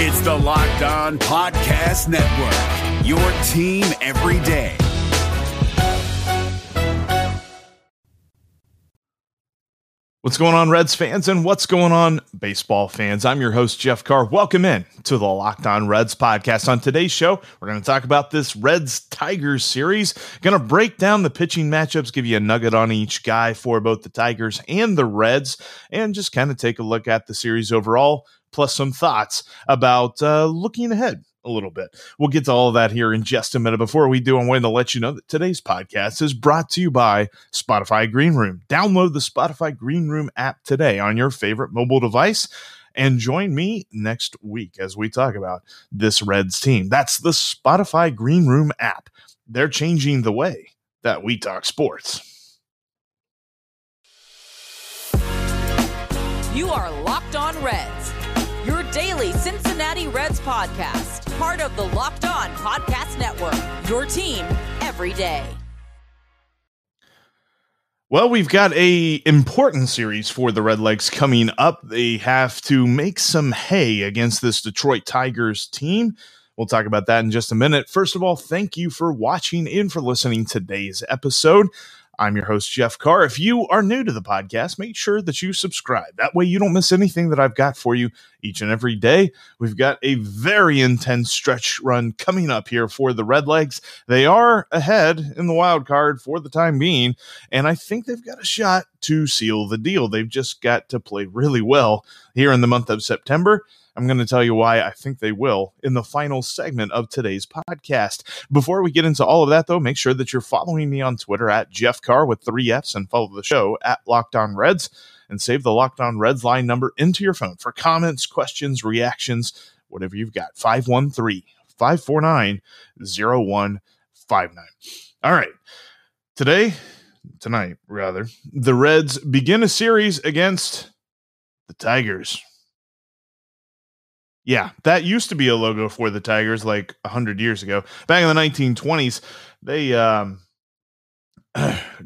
It's the Locked On Podcast Network, your team every day. What's going on, Reds fans, and what's going on, baseball fans? I'm your host, Jeff Carr. Welcome in to the Locked On Reds podcast. On today's show, we're going to talk about this Reds Tigers series. Going to break down the pitching matchups, give you a nugget on each guy for both the Tigers and the Reds, and just kind of take a look at the series overall, plus some thoughts about uh, looking ahead a little bit. We'll get to all of that here in just a minute. Before we do, I'm going to let you know that today's podcast is brought to you by Spotify Green Room. Download the Spotify Green Room app today on your favorite mobile device and join me next week as we talk about this Reds team. That's the Spotify Green Room app. They're changing the way that we talk sports. You are Locked On Reds, daily Cincinnati Reds podcast, part of the Locked On Podcast Network, your team every day. Well, we've got a important series for the Redlegs coming up. They have to make some hay against this Detroit Tigers team. We'll talk about that in just a minute. First of all, thank you for watching and for listening to today's episode. I'm your host, Jeff Carr. If you are new to the podcast, make sure that you subscribe. That way, you don't miss anything that I've got for you each and every day. We've got a very intense stretch run coming up here for the Redlegs. They are ahead in the wild card for the time being, and I think they've got a shot to seal the deal. They've just got to play really well here in the month of September. I'm going to tell you why I think they will in the final segment of today's podcast. Before we get into all of that, though, make sure that you're following me on Twitter at Jeff Carr with three F's and follow the show at Locked On Reds and save the Locked On Reds line number into your phone for comments, questions, reactions, whatever you've got. 513 549 0159. All right. Today, tonight, rather, the Reds begin a series against the Tigers. Yeah, that used to be a logo for the Tigers like 100 years ago. Back in the 1920s, they um,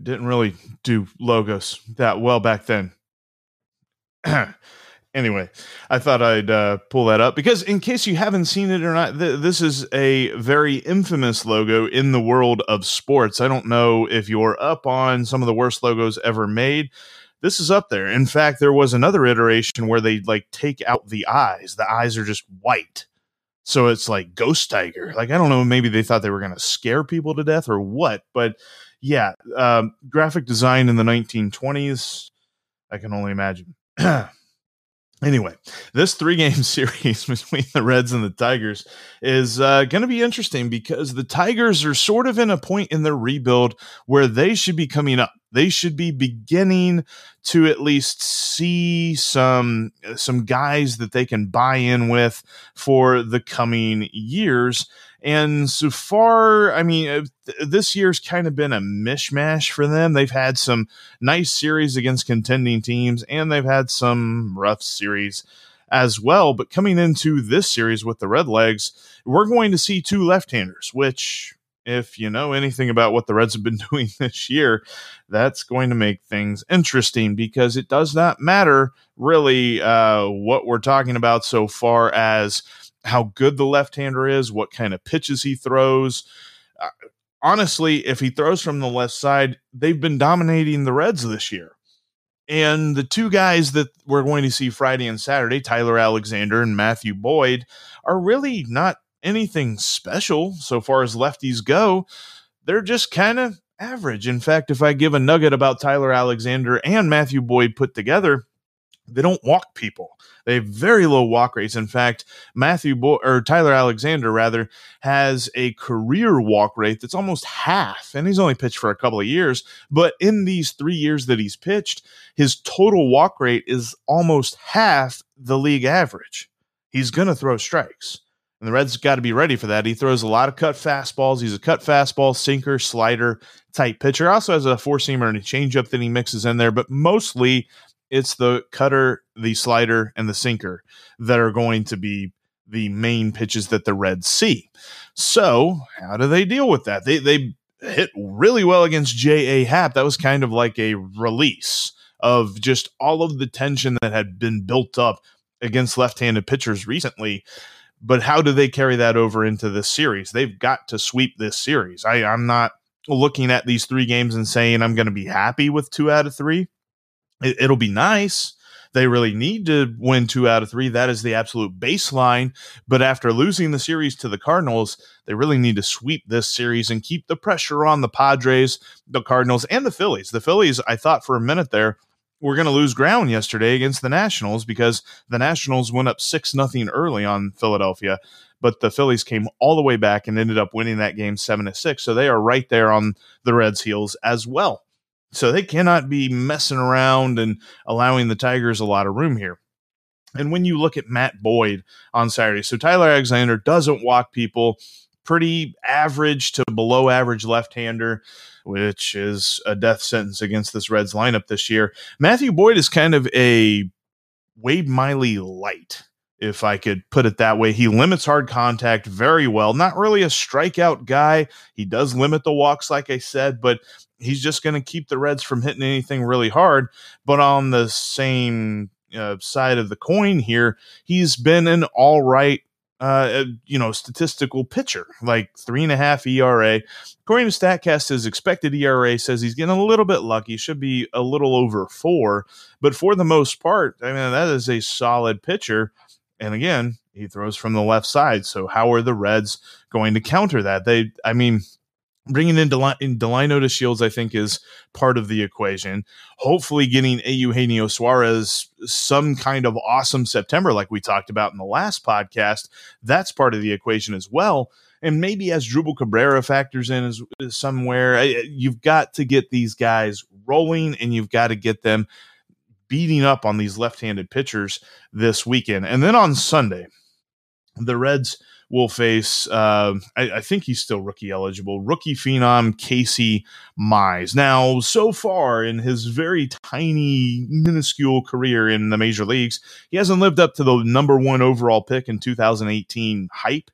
didn't really do logos that well back then. anyway, I thought I'd uh, pull that up because, in case you haven't seen it or not, th- this is a very infamous logo in the world of sports. I don't know if you're up on some of the worst logos ever made this is up there. In fact, there was another iteration where they like take out the eyes. The eyes are just white. So it's like Ghost Tiger. Like I don't know, maybe they thought they were going to scare people to death or what, but yeah, um, graphic design in the 1920s. I can only imagine. Anyway, this three game series between the Reds and the Tigers is uh, going to be interesting because the Tigers are sort of in a point in their rebuild where they should be coming up. They should be beginning to at least see some some guys that they can buy in with for the coming years. And so far, I mean, uh, this year's kind of been a mishmash for them. They've had some nice series against contending teams, and they've had some rough series as well. But coming into this series with the Redlegs, we're going to see two left handers, which, if you know anything about what the Reds have been doing this year, that's going to make things interesting because it does not matter really uh, what we're talking about so far as how good the left hander is, what kind of pitches he throws. Uh, honestly, if he throws from the left side, they've been dominating the Reds this year. And the two guys that we're going to see Friday and Saturday, Tyler Alexander and Matthew Boyd, are really not anything special so far as lefties go. They're just kind of average. In fact, if I give a nugget about Tyler Alexander and Matthew Boyd put together, they don't walk people. They have very low walk rates. In fact, Matthew or Tyler Alexander rather has a career walk rate that's almost half, and he's only pitched for a couple of years. But in these three years that he's pitched, his total walk rate is almost half the league average. He's going to throw strikes. And the Reds got to be ready for that. He throws a lot of cut fastballs. He's a cut fastball, sinker, slider type pitcher. Also has a four seamer and a changeup that he mixes in there, but mostly it's the cutter, the slider, and the sinker that are going to be the main pitches that the Reds see. So, how do they deal with that? They they hit really well against J.A. Happ. That was kind of like a release of just all of the tension that had been built up against left-handed pitchers recently. But how do they carry that over into this series? They've got to sweep this series. I, I'm not looking at these three games and saying I'm going to be happy with two out of three. It, it'll be nice. They really need to win two out of three. That is the absolute baseline. But after losing the series to the Cardinals, they really need to sweep this series and keep the pressure on the Padres, the Cardinals, and the Phillies. The Phillies, I thought for a minute there, were going to lose ground yesterday against the Nationals because the Nationals went up 6 nothing early on Philadelphia but the Phillies came all the way back and ended up winning that game 7 to 6 so they are right there on the Reds heels as well. So they cannot be messing around and allowing the Tigers a lot of room here. And when you look at Matt Boyd on Saturday, so Tyler Alexander doesn't walk people, pretty average to below average left hander, which is a death sentence against this Reds lineup this year. Matthew Boyd is kind of a Wade Miley light if I could put it that way. He limits hard contact very well. Not really a strikeout guy. He does limit the walks, like I said, but he's just going to keep the Reds from hitting anything really hard. But on the same uh, side of the coin here, he's been an all right. Uh, you know, statistical pitcher, like three and a half ERA. According to StatCast, his expected ERA says he's getting a little bit lucky, should be a little over four. But for the most part, I mean, that is a solid pitcher. And again, he throws from the left side. So how are the Reds going to counter that? They, I mean, bringing in, Del- in Delino DeShields, I think, is part of the equation. Hopefully, getting Eugenio Suarez some kind of awesome September, like we talked about in the last podcast, that's part of the equation as well. And maybe Asdrubal Cabrera factors in as, as somewhere, you've got to get these guys rolling and you've got to get them beating up on these left-handed pitchers this weekend. And then on Sunday, the Reds will face, uh, I, I, think he's still rookie eligible, rookie phenom Casey Mize. Now, so far in his very tiny, minuscule career in the major leagues, he hasn't lived up to the number one overall pick in 2018 hype,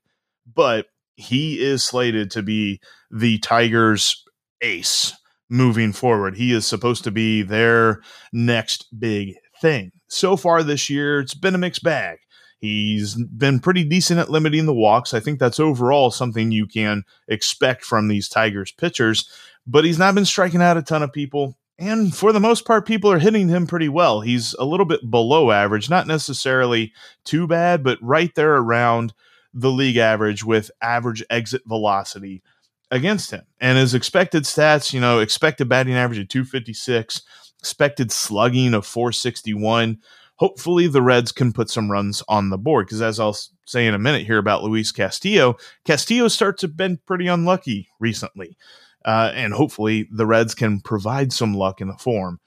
but he is slated to be the Tigers' ace moving forward. He is supposed to be their next big thing. So far this year, it's been a mixed bag. He's been pretty decent at limiting the walks. I think that's overall something you can expect from these Tigers pitchers, but he's not been striking out a ton of people. And for the most part, people are hitting him pretty well. He's a little bit below average, not necessarily too bad, but right there around the league average with average exit velocity against him. And his expected stats, you know, expected batting average of 256, expected slugging of 461. Hopefully, the Reds can put some runs on the board because, as I'll say in a minute here about Luis Castillo, Castillo starts have been pretty unlucky recently. Uh, and hopefully, the Reds can provide some luck in the form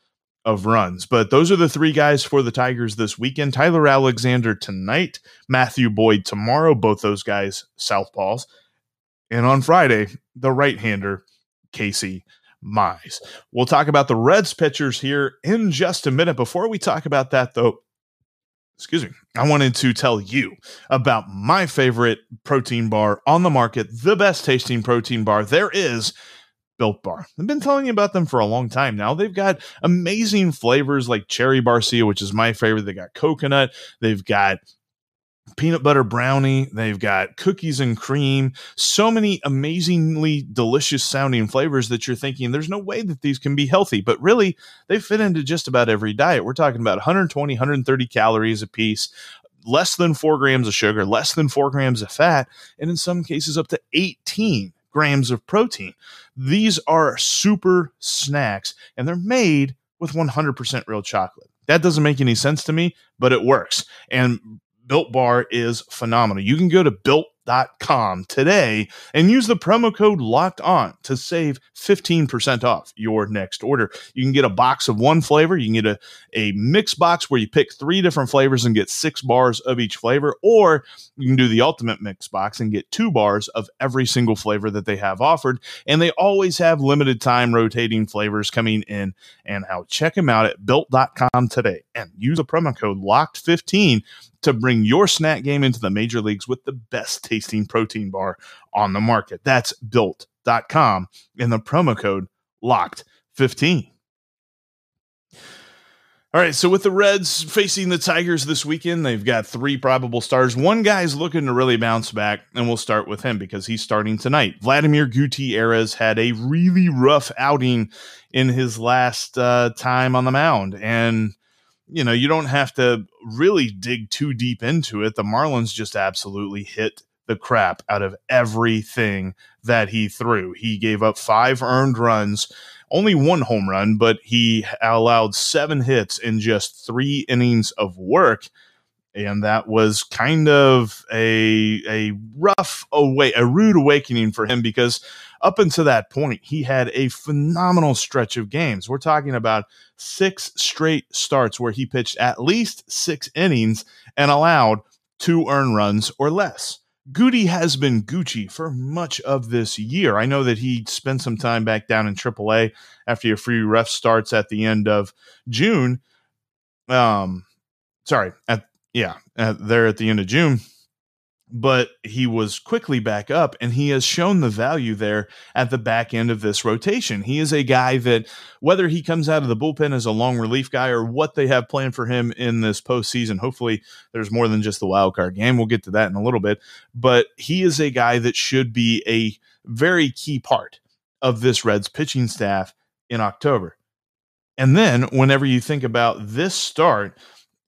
of runs. But those are the three guys for the Tigers this weekend. Tyler Alexander tonight, Matthew Boyd tomorrow, both those guys southpaws. And on Friday, the right hander, Casey Mize. We'll talk about the Reds pitchers here in just a minute. Before we talk about that, though, excuse me, I wanted to tell you about my favorite protein bar on the market, the best tasting protein bar there is. Built Bar. I've been telling you about them for a long time now. They've got amazing flavors like cherry barcia, which is my favorite. They got coconut. They've got peanut butter brownie. They've got cookies and cream. So many amazingly delicious sounding flavors that you're thinking there's no way that these can be healthy, but really they fit into just about every diet. We're talking about 120, 130 calories a piece. Less than four grams of sugar, less than four grams of fat, and in some cases up to 18 grams of protein. These are super snacks and they're made with 100% real chocolate. That doesn't make any sense to me, but it works. And Built Bar is phenomenal. You can go to built.com today and use the promo code locked on to save 15% off your next order. You can get a box of one flavor. You can get a, a mix box where you pick three different flavors and get six bars of each flavor, or you can do the ultimate mix box and get two bars of every single flavor that they have offered. And they always have limited time rotating flavors coming in and out. Check them out at built.com today and use the promo code locked15 to bring your snack game into the major leagues with the best tasting protein bar on the market. That's built.com and the promo code locked 15. All right, so with the Reds facing the Tigers this weekend, they've got three probable stars. One guy's looking to really bounce back, and we'll start with him because he's starting tonight. Vladimir Gutierrez had a really rough outing in his last uh, time on the mound, and you know you don't have to really dig too deep into it. The Marlins just absolutely hit the crap out of everything that he threw. He gave up five earned runs only one home run, but he allowed seven hits in just three innings of work. And that was kind of a a rough away, a rude awakening for him because up until that point, he had a phenomenal stretch of games. We're talking about six straight starts where he pitched at least six innings and allowed two earned runs or less. Goody has been Gucci for much of this year. I know that he spent some time back down in AAA after a few rough starts at the end of June. Um, sorry, at yeah, at, there at the end of June but he was quickly back up and he has shown the value there at the back end of this rotation. He is a guy that, whether he comes out of the bullpen as a long relief guy or what they have planned for him in this postseason, hopefully there's more than just the wild card game. We'll get to that in a little bit, but he is a guy that should be a very key part of this Reds pitching staff in October. And then, whenever you think about this start,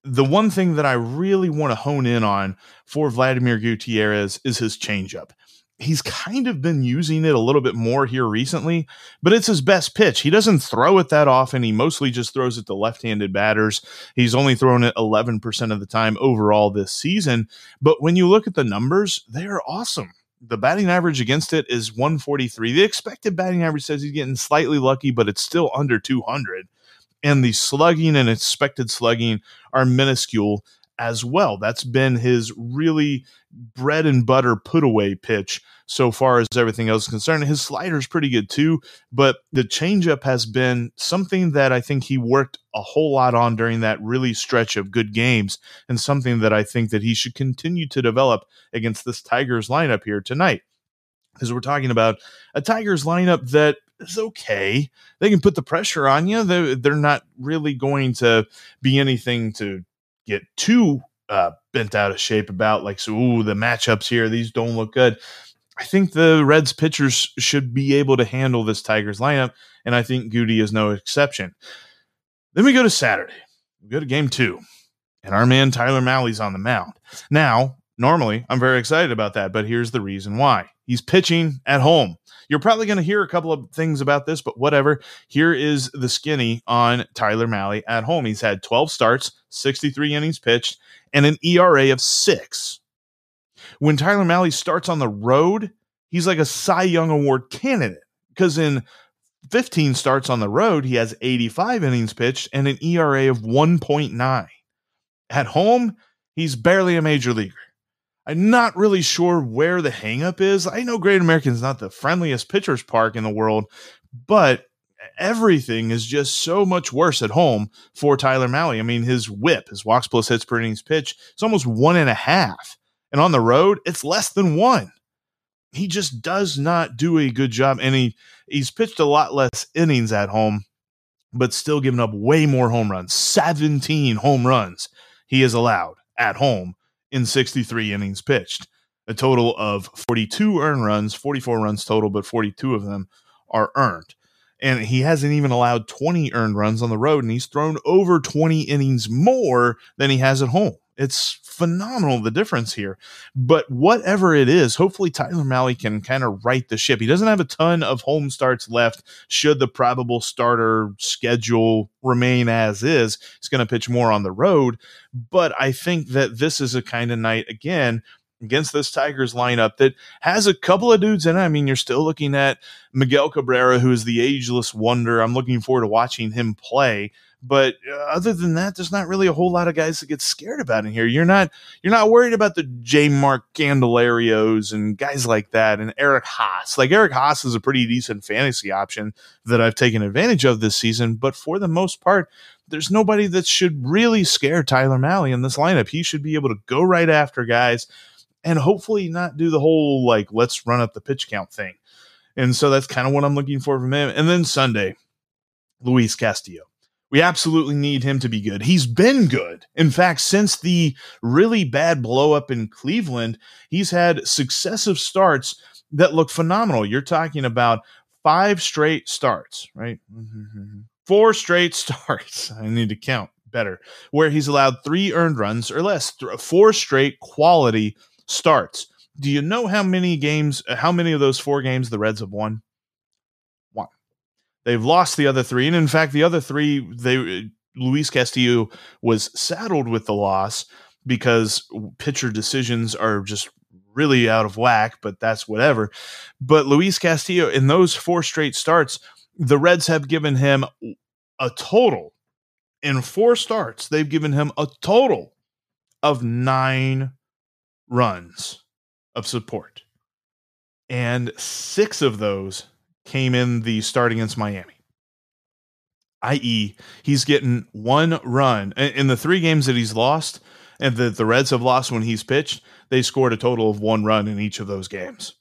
the one thing that I really want to hone in on for Vladimir Gutierrez is his changeup. He's kind of been using it a little bit more here recently, but it's his best pitch. He doesn't throw it that often. He mostly just throws it to left handed batters. He's only thrown it 11% of the time overall this season. But when you look at the numbers, they are awesome. The batting average against it is 143. The expected batting average says he's getting slightly lucky, but it's still under 200 and the slugging and expected slugging are minuscule as well. That's been his really bread and butter put away pitch so far as everything else is concerned. His slider is pretty good too, but the changeup has been something that I think he worked a whole lot on during that really stretch of good games and something that I think that he should continue to develop against this Tigers lineup here tonight. Because we're talking about a Tigers lineup that is okay. They can put the pressure on you. They're, they're not really going to be anything to get too uh, bent out of shape about, like, so, ooh, the matchups here, these don't look good. I think the Reds pitchers should be able to handle this Tigers lineup, and I think Goody is no exception. Then we go to Saturday. We go to game two, and our man Tyler Mahle's on the mound. Now, normally I'm very excited about that, but here's the reason why. He's pitching at home. You're probably going to hear a couple of things about this, but whatever. Here is the skinny on Tyler Mahle at home. He's had 12 starts, 63 innings pitched, and an ERA of six. When Tyler Mahle starts on the road, he's like a Cy Young Award candidate because in 15 starts on the road, he has 85 innings pitched and an ERA of 1.9. At home, he's barely a major leaguer. I'm not really sure where the hangup is. I know Great American is not the friendliest pitcher's park in the world, but everything is just so much worse at home for Tyler Mahle. I mean, his whip, his walks plus hits per innings pitch, it's almost one and a half. And on the road, it's less than one. He just does not do a good job. And he, he's pitched a lot less innings at home, but still giving up way more home runs. 17 home runs he has allowed at home in 63 innings pitched. A total of 42 earned runs, 44 runs total, but 42 of them are earned. And he hasn't even allowed 20 earned runs on the road, and he's thrown over 20 innings more than he has at home. It's phenomenal the difference here. But whatever it is, hopefully Tyler Mahle can kind of right the ship. He doesn't have a ton of home starts left. Should the probable starter schedule remain as is, he's going to pitch more on the road. But I think that this is a kind of night again against this Tigers lineup that has a couple of dudes in it. I mean, you're still looking at Miguel Cabrera, who is the ageless wonder. I'm looking forward to watching him play. But uh, other than that, there's not really a whole lot of guys to get scared about in here. You're not you're not worried about the Jeimer Candelarios and guys like that, and Eric Haase. Like Eric Haase is a pretty decent fantasy option that I've taken advantage of this season. But for the most part, there's nobody that should really scare Tyler Mahle in this lineup. He should be able to go right after guys and hopefully not do the whole like let's run up the pitch count thing. And so that's kind of what I'm looking for from him. And then Sunday, Luis Castillo We absolutely need him to be good. He's been good. In fact, since the really bad blow up in Cleveland, he's had successive starts that look phenomenal. You're talking about five straight starts, right? Mm-hmm. Four straight starts. I need to count better, where he's allowed three earned runs or less, four straight quality starts. Do you know how many games, how many of those four games the Reds have won? They've lost the other three, and in fact, the other three, they Luis Castillo was saddled with the loss because pitcher decisions are just really out of whack. But that's whatever. But Luis Castillo, in those four straight starts, the Reds have given him a total in four starts. They've given him a total of nine runs of support, and six of those came in the start against Miami. I.e., he's getting one run in the three games that he's lost and that the Reds have lost when he's pitched. They scored a total of one run in each of those games.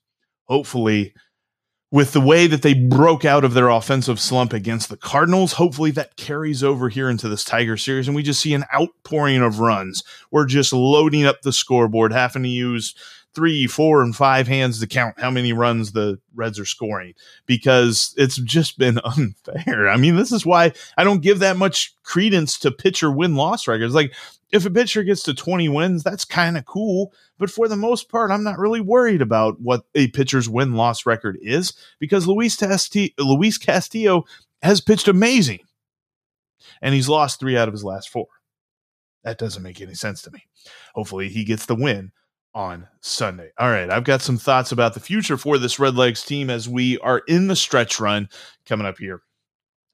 Hopefully, with the way that they broke out of their offensive slump against the Cardinals, hopefully that carries over here into this Tiger series and we just see an outpouring of runs. We're just loading up the scoreboard, having to use three, four, and five hands to count how many runs the Reds are scoring because it's just been unfair. I mean, this is why I don't give that much credence to pitcher win loss records. Like, if a pitcher gets to 20 wins, that's kind of cool. But for the most part, I'm not really worried about what a pitcher's win loss record is because Luis, Tasti- Luis Castillo has pitched amazing and he's lost three out of his last four. That doesn't make any sense to me. Hopefully, he gets the win on Sunday. All right, I've got some thoughts about the future for this Redlegs team as we are in the stretch run coming up here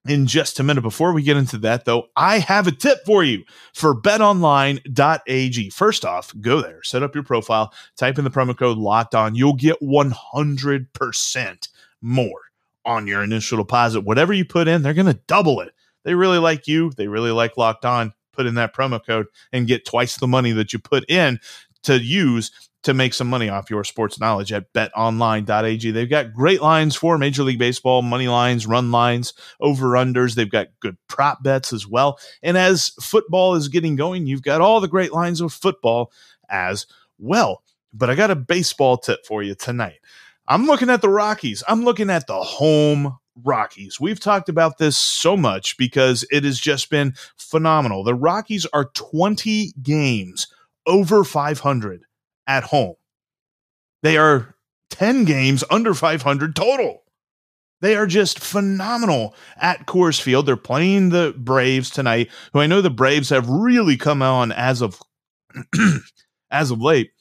in just a minute. Before we get into that, though, I have a tip for you for betonline.ag. First off, go there, set up your profile, type in the promo code locked on. You'll get 100% more on your initial deposit. Whatever you put in, they're going to double it. They really like you, they really like locked on. Put in that promo code and get twice the money that you put in to use to make some money off your sports knowledge at betonline.ag. They've got great lines for Major League Baseball, money lines, run lines, over unders. They've got good prop bets as well. And as football is getting going, you've got all the great lines of football as well. But I got a baseball tip for you tonight. I'm looking at the Rockies. I'm looking at the home Rockies. We've talked about this so much because it has just been phenomenal. The Rockies are 20 games over 500 at home. They are 10 games under 500 total. They are just phenomenal at Coors Field. They're playing the Braves tonight, who I know the Braves have really come on as of as of late.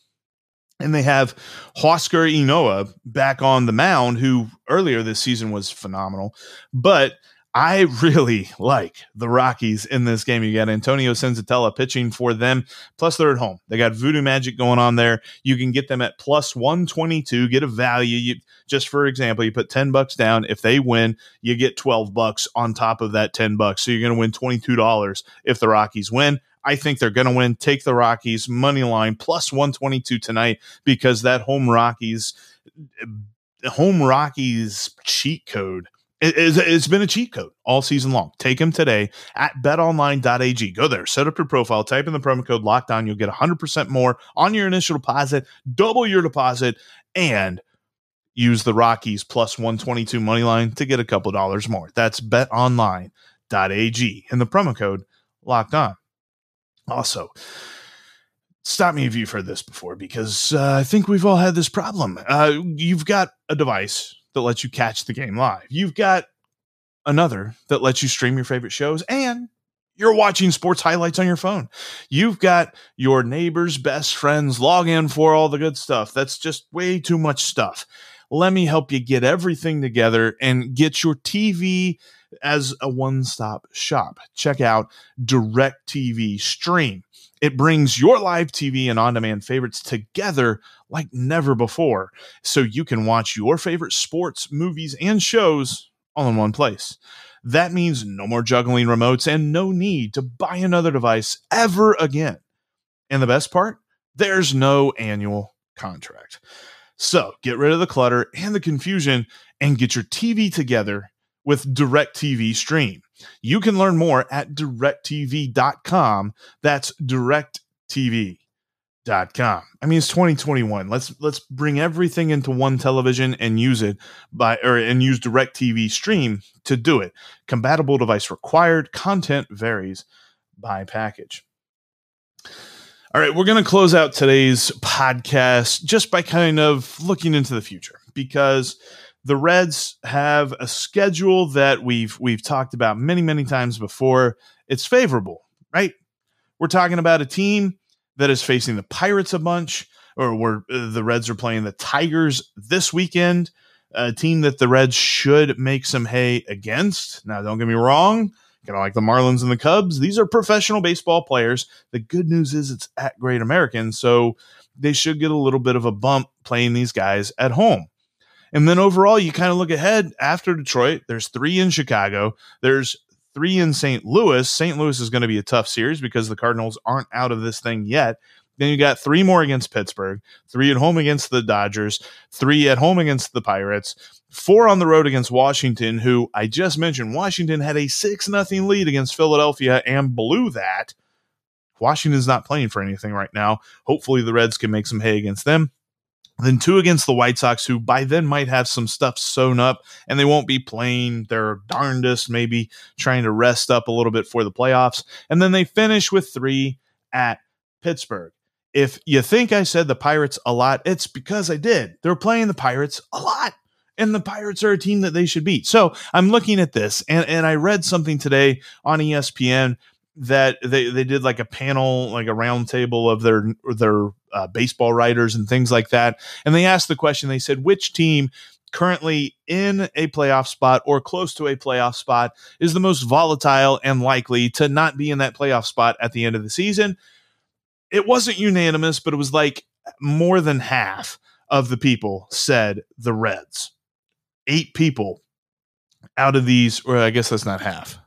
And they have Huascar Ynoa back on the mound, who earlier this season was phenomenal. But I really like the Rockies in this game. You got Antonio Senzatela pitching for them, plus they're at home. They got voodoo magic going on there. You can get them at plus 122, get a value. You, just for example, you put 10 bucks down. If they win, you get 12 bucks on top of that 10 bucks. So you're going to win $22 if the Rockies win. I think they're going to win. Take the Rockies money line plus 122 tonight because that home Rockies home Rockies cheat code it, has been a cheat code all season long. Take them today at betonline.ag. Go there, set up your profile, type in the promo code lockdown. You'll get 100% more on your initial deposit, double your deposit, and use the Rockies plus 122 money line to get a couple dollars more. That's betonline.ag and the promo code locked on. Also, stop me if you've heard this before because uh, I think we've all had this problem. Uh, you've got a device that lets you catch the game live. You've got another that lets you stream your favorite shows and you're watching sports highlights on your phone. You've got your neighbor's best friends log in for all the good stuff. That's just way too much stuff. Let me help you get everything together and get your TV as a one stop shop. Check out DirecTV Stream. It brings your live TV and on demand favorites together like never before, so you can watch your favorite sports, movies, and shows all in one place. That means no more juggling remotes and no need to buy another device ever again. And the best part, there's no annual contract. So get rid of the clutter and the confusion and get your TV together with DirecTV Stream. You can learn more at directv.com. That's directv.com. I mean, it's 2021. Let's let's bring everything into one television and use it by or and use DirecTV Stream to do it. Compatible device required. Content varies by package. All right, we're going to close out today's podcast just by kind of looking into the future because the Reds have a schedule that we've we've talked about many many times before. It's favorable, right? We're talking about a team that is facing the Pirates a bunch, or where uh, the Reds are playing the Tigers this weekend, a team that the Reds should make some hay against. Now, don't get me wrong, kind of like the Marlins and the Cubs, these are professional baseball players. The good news is it's at Great American, so they should get a little bit of a bump playing these guys at home. And then overall, you kind of look ahead after Detroit. There's three in Chicago. There's three in St. Louis. St. Louis is going to be a tough series because the Cardinals aren't out of this thing yet. Then you got three more against Pittsburgh, three at home against the Dodgers, three at home against the Pirates, four on the road against Washington, who I just mentioned. Washington had a 6 nothing lead against Philadelphia and blew that. Washington's not playing for anything right now. Hopefully, the Reds can make some hay against them. Then two against the White Sox, who by then might have some stuff sewn up and they won't be playing their darndest, maybe trying to rest up a little bit for the playoffs. And then they finish with three at Pittsburgh. If you think I said the Pirates a lot, it's because I did. They're playing the Pirates a lot. And the Pirates are a team that they should beat. So I'm looking at this, and, and I read something today on ESPN that they, they did like a panel, like a roundtable of their their uh, baseball writers and things like that. And they asked the question. They said, which team currently in a playoff spot or close to a playoff spot is the most volatile and likely to not be in that playoff spot at the end of the season? It wasn't unanimous, but it was like more than half of the people said the Reds. Eight people out of these, or I guess that's not half.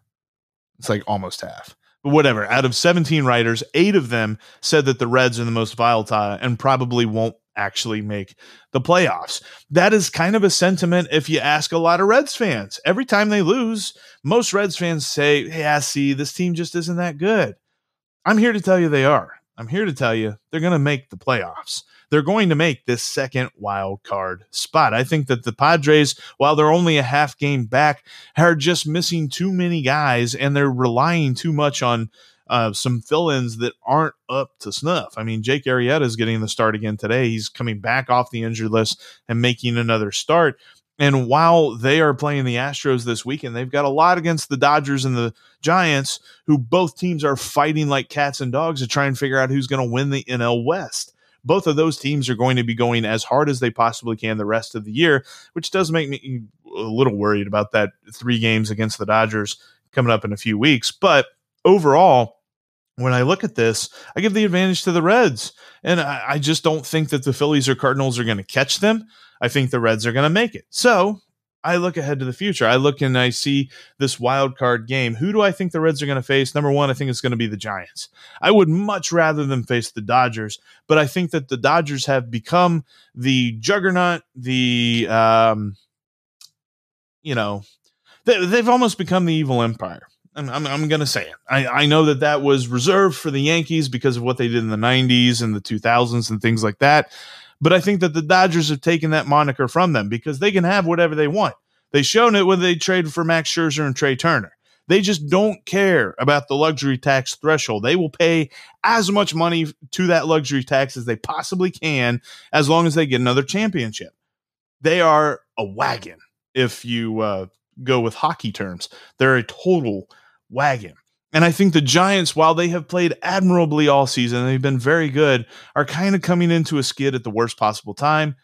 It's like almost half whatever. Out of 17 writers, eight of them said that the Reds are the most volatile and probably won't actually make the playoffs. That is kind of a sentiment if you ask a lot of Reds fans. Every time they lose, most Reds fans say, Hey, I see, this team just isn't that good. I'm here to tell you they are. I'm here to tell you they're going to make the playoffs they're going to make this second wild card spot. I think that the Padres, while they're only a half game back, are just missing too many guys and they're relying too much on uh, some fill-ins that aren't up to snuff. I mean, Jake Arrieta is getting the start again today. He's coming back off the injured list and making another start. And while they are playing the Astros this weekend, they've got a lot against the Dodgers and the Giants, who both teams are fighting like cats and dogs to try and figure out who's going to win the NL West both of those teams are going to be going as hard as they possibly can the rest of the year, which does make me a little worried about that three games against the Dodgers coming up in a few weeks. But overall, when I look at this, I give the advantage to the Reds. And I, I just don't think that the Phillies or Cardinals are going to catch them. I think the Reds are going to make it. So I look ahead to the future. I look and I see this wild card game. Who do I think the Reds are going to face? Number one, I think it's going to be the Giants. I would much rather them face the Dodgers, but I think that the Dodgers have become the juggernaut, the um, you know, they, they've almost become the evil empire. I'm, I'm, I'm going to say it. I, I know that that was reserved for the Yankees because of what they did in the 90s and the 2000s and things like that. But I think that the Dodgers have taken that moniker from them because they can have whatever they want. They've shown it when they traded for Max Scherzer and Trea Turner. They just don't care about the luxury tax threshold. They will pay as much money to that luxury tax as they possibly can as long as they get another championship. They are a wagon, if you uh, go with hockey terms. They're a total wagon. And I think the Giants, while they have played admirably all season, they've been very good, are kind of coming into a skid at the worst possible time,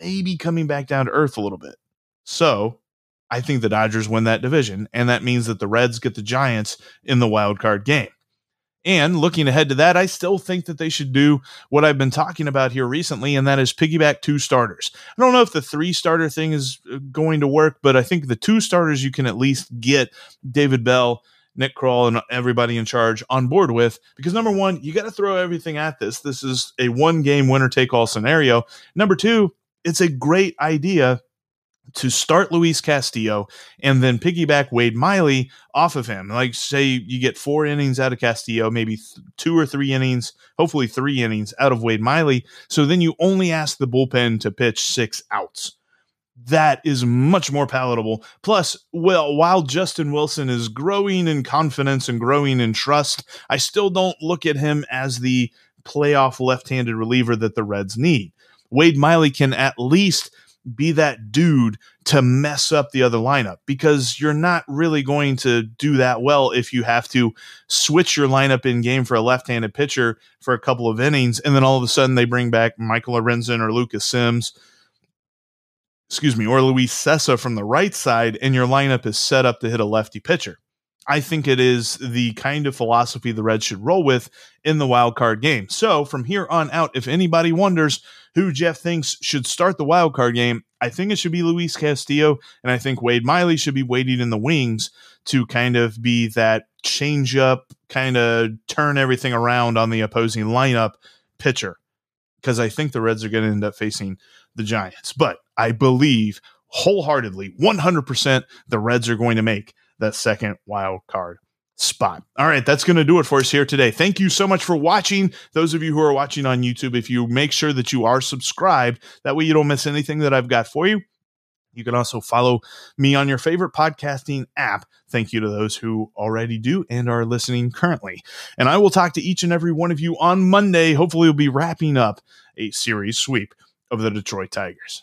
maybe coming back down to earth a little bit. So I think the Dodgers win that division, and that means that the Reds get the Giants in the wild card game. And looking ahead to that, I still think that they should do what I've been talking about here recently, and that is piggyback two starters. I don't know if the three starter thing is uh, going to work, but I think the two starters you can at least get David Bell Nick Krall and everybody in charge on board with because number one, you got to throw everything at this. This is a one game winner take all scenario. Number two, it's a great idea to start Luis Castillo and then piggyback Wade Miley off of him. Like, say you get four innings out of Castillo, maybe th- two or three innings, hopefully three innings out of Wade Miley. So then you only ask the bullpen to pitch six outs. That is much more palatable. Plus, well, while Justin Wilson is growing in confidence and growing in trust, I still don't look at him as the playoff left handed reliever that the Reds need. Wade Miley can at least be that dude to mess up the other lineup because you're not really going to do that well if you have to switch your lineup in game for a left-handed pitcher for a couple of innings and then all of a sudden they bring back Michael Lorenzen or Lucas Sims excuse me or Luis Cessa from the right side and your lineup is set up to hit a lefty pitcher. I think it is the kind of philosophy the Reds should roll with in the wild card game. So from here on out, if anybody wonders who Jeff thinks should start the wild card game, I think it should be Luis Castillo, and I think Wade Miley should be waiting in the wings to kind of be that change up, kind of turn everything around on the opposing lineup pitcher. Because I think the Reds are going to end up facing the Giants. But I believe wholeheartedly, 100%, the Reds are going to make that second wild card spot. All right, that's going to do it for us here today. Thank you so much for watching. Those of you who are watching on YouTube, if you make sure that you are subscribed, that way you don't miss anything that I've got for you. You can also follow me on your favorite podcasting app. Thank you to those who already do and are listening currently. And I will talk to each and every one of you on Monday. Hopefully, we'll be wrapping up a series sweep of the Detroit Tigers.